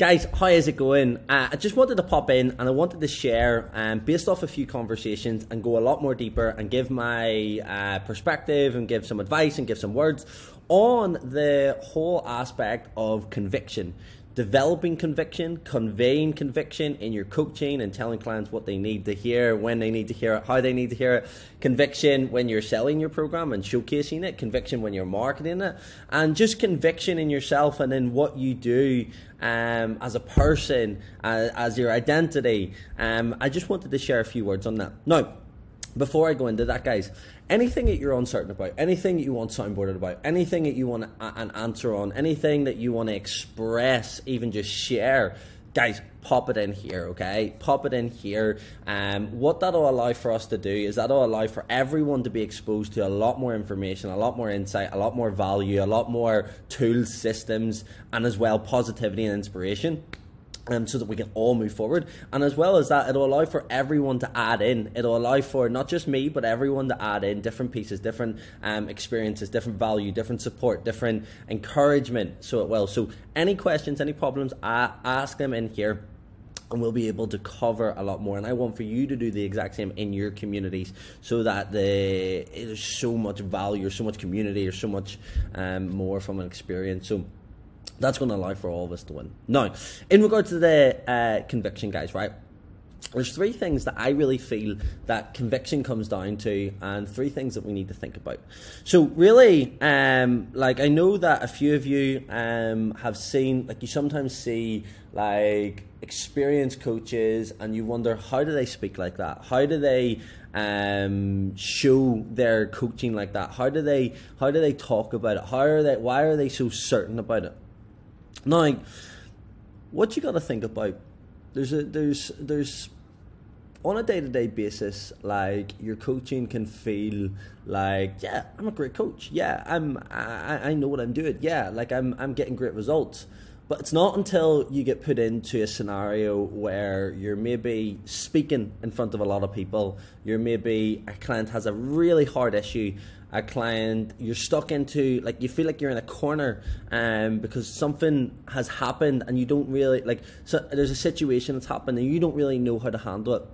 Guys, how is it going? Uh, I just wanted to pop in and I wanted to share, um, based off a few conversations, and go a lot more deeper and give my uh, perspective and give some advice and give some words on the whole aspect of conviction developing conviction, conveying conviction in your coaching and telling clients what they need to hear, when they need to hear it, how they need to hear it, conviction when you're selling your program and showcasing it, conviction when you're marketing it, and just conviction in yourself and in what you do um, as a person, uh, as your identity. Um, I just wanted to share a few words on that. Now, before I go into that, guys, anything that you're uncertain about, anything that you want soundboarded about, anything that you want an answer on, anything that you want to express, even just share, guys, pop it in here, okay? Pop it in here. Um, what that'll allow for us to do is that'll allow for everyone to be exposed to a lot more information, a lot more insight, a lot more value, a lot more tools, systems, and as well positivity and inspiration um, so that we can all move forward. And as well as that, it'll allow for everyone to add in. It'll allow for not just me, but everyone to add in different pieces, different um, experiences, different value, different support, different encouragement. So it will. So any questions, any problems, uh, ask them in here and we'll be able to cover a lot more. And I want for you to do the exact same in your communities, so that the there's so much value, so much community, or so much um, more from an experience. So that's going to allow for all of us to win. Now, in regard to the uh, conviction, guys, right? There's three things that I really feel that conviction comes down to, and three things that we need to think about. So, really, um, like I know that a few of you um, have seen, like you sometimes see, like experienced coaches, and you wonder how do they speak like that? How do they um, show their coaching like that? How do they how do they talk about it? How are they? Why are they so certain about it? Now, what you got to think about there's a there's there's on a day to day basis, like your coaching can feel like, yeah, I'm a great coach. Yeah, I'm I, I know what I'm doing. Yeah, like I'm I'm getting great results. But it's not until you get put into a scenario where you're maybe speaking in front of a lot of people, you're maybe a client has a really hard issue a client you're stuck into like you feel like you're in a corner um, because something has happened and you don't really like so there's a situation that's happened and you don't really know how to handle it.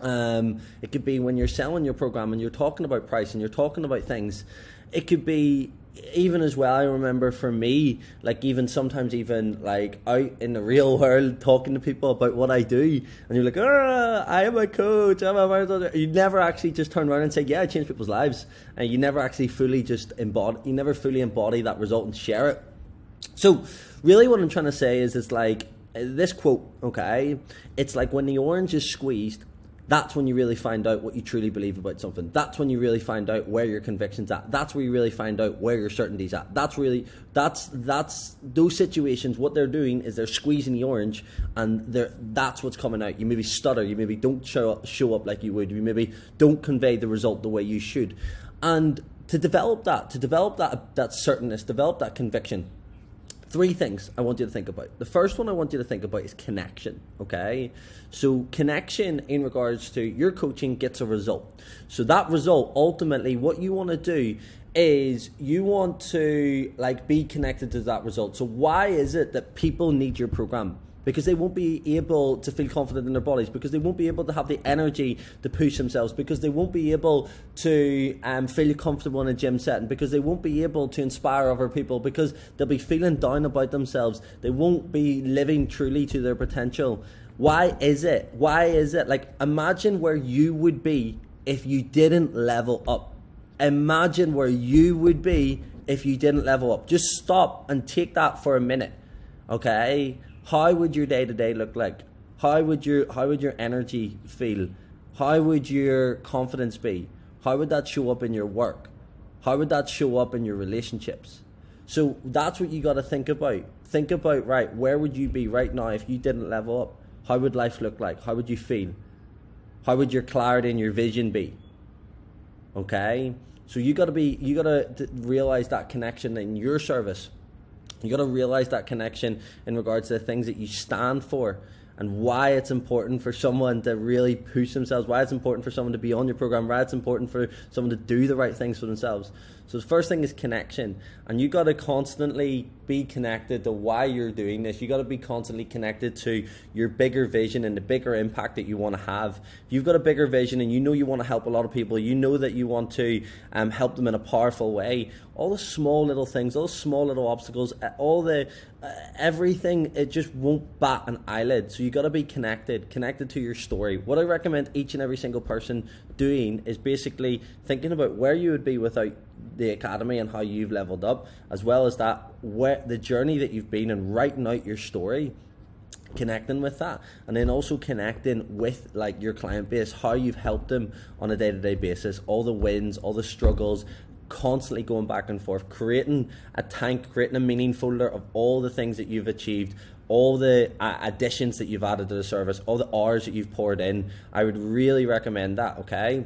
Um, it could be when you're selling your program and you're talking about price and you're talking about things it could be even as well, I remember for me, like even sometimes even like out in the real world talking to people about what I do, and you're like, ah, oh, I am a coach. I'm a you never actually just turn around and say, yeah, I change people's lives, and you never actually fully just embody, you never fully embody that result and share it. So, really, what I'm trying to say is, it's like this quote, okay? It's like when the orange is squeezed that's when you really find out what you truly believe about something. That's when you really find out where your convictions at. That's where you really find out where your certainties at. That's really that's that's those situations. What they're doing is they're squeezing the orange, and that's what's coming out. You maybe stutter. You maybe don't show up, show up like you would. You maybe don't convey the result the way you should. And to develop that, to develop that that certainness, develop that conviction three things I want you to think about. The first one I want you to think about is connection. Okay, so connection in regards to your coaching gets a result. So that result ultimately, what you want to do is you want to like be connected to that result. So why is it that people need your program? Because they won't be able to feel confident in their bodies, because they won't be able to have the energy to push themselves, because they won't be able to um, feel comfortable in a gym setting, because they won't be able to inspire other people, because they'll be feeling down about themselves. They won't be living truly to their potential. Why is it? Why is it? Like, imagine where you would be if you didn't level up. Imagine where you would be if you didn't level up. Just stop and take that for a minute. Okay? How would your day to day look like? How would your how would your energy feel? How would your confidence be? How would that show up in your work? How would that show up in your relationships? So that's what you got to think about. Think about right, where would you be right now if you didn't level up? How would life look like? How would you feel? How would your clarity and your vision be? Okay? So you got to be you got to realize that connection in your service you got to realize that connection in regards to the things that you stand for and why it's important for someone to really push themselves, why it's important for someone to be on your program, why it's important for someone to do the right things for themselves. So the first thing is connection, and you got to constantly be connected to why you're doing this. You got to be constantly connected to your bigger vision and the bigger impact that you want to have. If you've got a bigger vision and you know you want to help a lot of people, you know that you want to um, help them in a powerful way. All the small little things, all the small little obstacles, uh, all the uh, everything, it just won't bat an eyelid. So you got to be connected, connected to your story. What I recommend each and every single person doing is basically thinking about where you would be without the academy and how you've leveled up, as well as that where the journey that you've been and writing out your story connecting with that. And then also connecting with like your client base how you've helped them on a day-to-day basis all the wins all the struggles constantly going back and forth creating a tank creating a meaning folder of all the things that you've achieved all the uh, additions that you've added to the service all the hours that you've poured in. I would really recommend that okay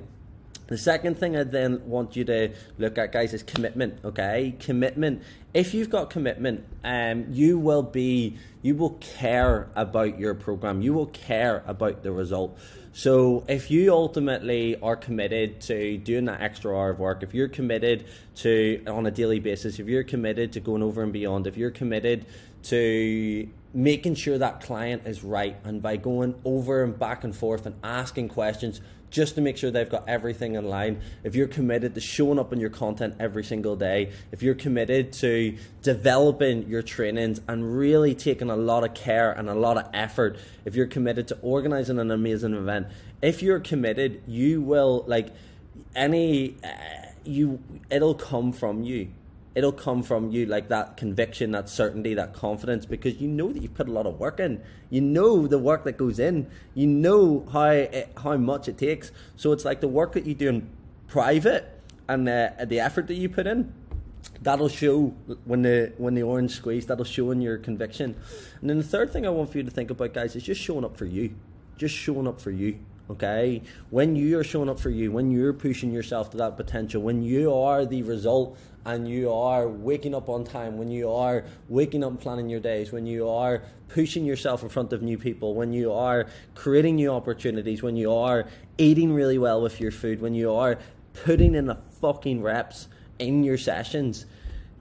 the second thing I then want you to look at, guys, is commitment. Okay, commitment. If you've got commitment, um, you will be, you will care about your program. You will care about the result. So if you ultimately are committed to doing that extra hour of work, if you're committed to on a daily basis, if you're committed to going over and beyond, if you're committed to making sure that client is right, and by going over and back and forth and asking questions just to make sure they've got everything in line. If you're committed to showing up in your content every single day, if you're committed to developing your trainings and really taking a lot of care and a lot of effort, if you're committed to organizing an amazing event, if you're committed, you will like any uh, you it'll come from you it'll come from you like that conviction, that certainty, that confidence because you know that you've put a lot of work in. You know the work that goes in. You know how it, how much it takes. So it's like the work that you do in private and the, the effort that you put in. That'll show when the when the orange squeeze. That'll show in your conviction. And then the third thing I want for you to think about, guys, is just showing up for you. Just showing up for you okay when you are showing up for you when you're pushing yourself to that potential when you are the result and you are waking up on time, when you are waking up planning your days, when you are pushing yourself in front of new people, when you are creating new opportunities, when you are eating really well with your food, when you are putting in the fucking reps in your sessions,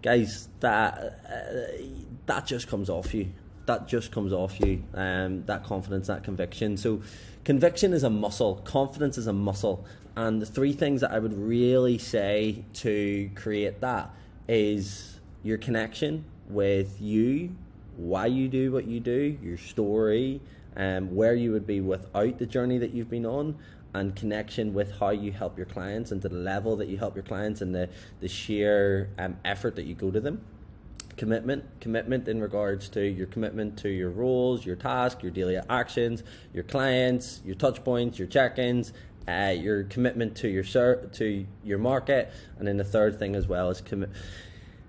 guys, that uh, that just comes off you. That just comes off you. Um, that confidence, that conviction. So, conviction is a muscle. Confidence is a muscle, and the three things that I would really say to create that is your connection with you, why you do what you do, your story, um, where you would be without the journey that you've been on, and connection with how you help your clients and to the level that you help your clients and the, the sheer um, effort that you go to them. Commitment, commitment in regards to your commitment to your roles, your task, your daily actions, your clients, your touch points, your check-ins, uh, your commitment to your ser- to your market, and then the third thing as well is commit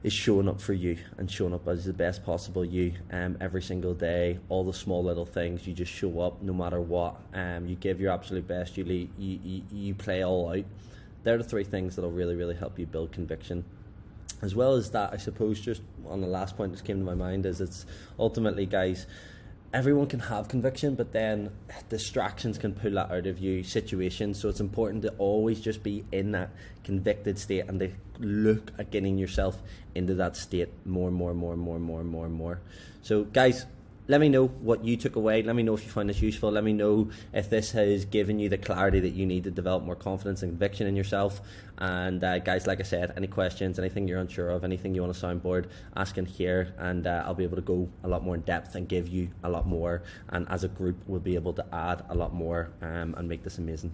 is showing up for you and showing up as the best possible you um, every single day. All the small little things, you just show up no matter what. Um, you give your absolute best. You, you you you play all out. They're the three things that'll really really help you build conviction. As well as that, I suppose just on the last point that came to my mind is it's ultimately, guys everyone can have conviction, but then distractions can pull that out of you situations. So it's important to always just be in that convicted state and to look at getting yourself into that state more and more and more and more and more and more and more. So guys, let me know what you took away. Let me know if you find this useful. Let me know if this has given you the clarity that you need to develop more confidence and conviction in yourself. And uh, guys, like I said, any questions, anything you're unsure of, anything you want to soundboard, ask in here, and uh, I'll be able to go a lot more in depth and give you a lot more. And as a group, we'll be able to add a lot more um, and make this amazing.